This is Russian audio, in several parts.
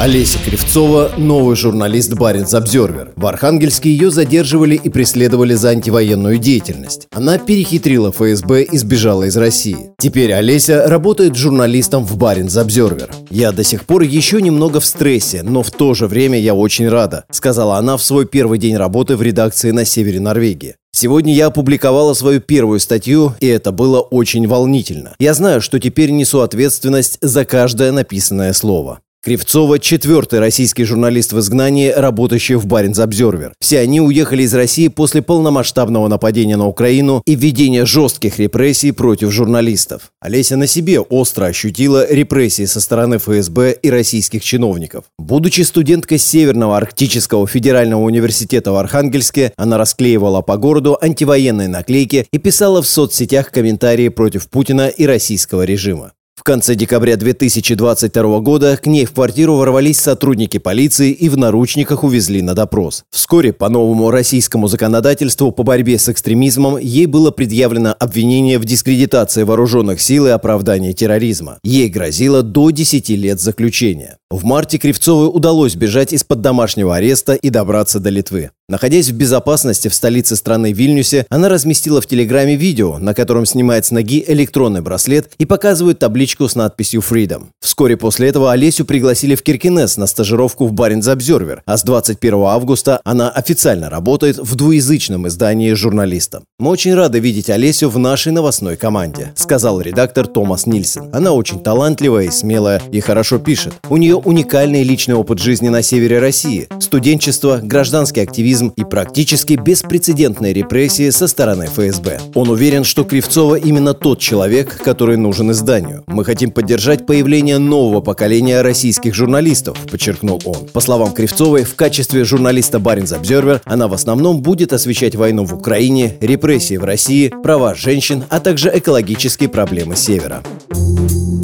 Олеся Кривцова – новый журналист Баренц Обзервер. В Архангельске ее задерживали и преследовали за антивоенную деятельность. Она перехитрила ФСБ и сбежала из России. Теперь Олеся работает журналистом в Баренц Обзервер. «Я до сих пор еще немного в стрессе, но в то же время я очень рада», сказала она в свой первый день работы в редакции на севере Норвегии. Сегодня я опубликовала свою первую статью, и это было очень волнительно. Я знаю, что теперь несу ответственность за каждое написанное слово. Кривцова – четвертый российский журналист в изгнании, работающий в Баренц Обзервер. Все они уехали из России после полномасштабного нападения на Украину и введения жестких репрессий против журналистов. Олеся на себе остро ощутила репрессии со стороны ФСБ и российских чиновников. Будучи студенткой Северного Арктического федерального университета в Архангельске, она расклеивала по городу антивоенные наклейки и писала в соцсетях комментарии против Путина и российского режима. В конце декабря 2022 года к ней в квартиру ворвались сотрудники полиции и в наручниках увезли на допрос. Вскоре по новому российскому законодательству по борьбе с экстремизмом ей было предъявлено обвинение в дискредитации вооруженных сил и оправдании терроризма. Ей грозило до 10 лет заключения. В марте Кривцовой удалось бежать из-под домашнего ареста и добраться до Литвы. Находясь в безопасности в столице страны Вильнюсе, она разместила в Телеграме видео, на котором снимает с ноги электронный браслет и показывает табличку с надписью «Freedom». Вскоре после этого Олесю пригласили в Киркинес на стажировку в Баренц Обзервер, а с 21 августа она официально работает в двуязычном издании журналиста. «Мы очень рады видеть Олесю в нашей новостной команде», сказал редактор Томас Нильсон. «Она очень талантливая и смелая и хорошо пишет. У нее уникальный личный опыт жизни на севере России, студенчество, гражданский активизм терроризм и практически беспрецедентные репрессии со стороны ФСБ. Он уверен, что Кривцова именно тот человек, который нужен изданию. Мы хотим поддержать появление нового поколения российских журналистов, подчеркнул он. По словам Кривцовой, в качестве журналиста Баринс Обзервер она в основном будет освещать войну в Украине, репрессии в России, права женщин, а также экологические проблемы Севера.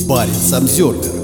Баринс Обзервер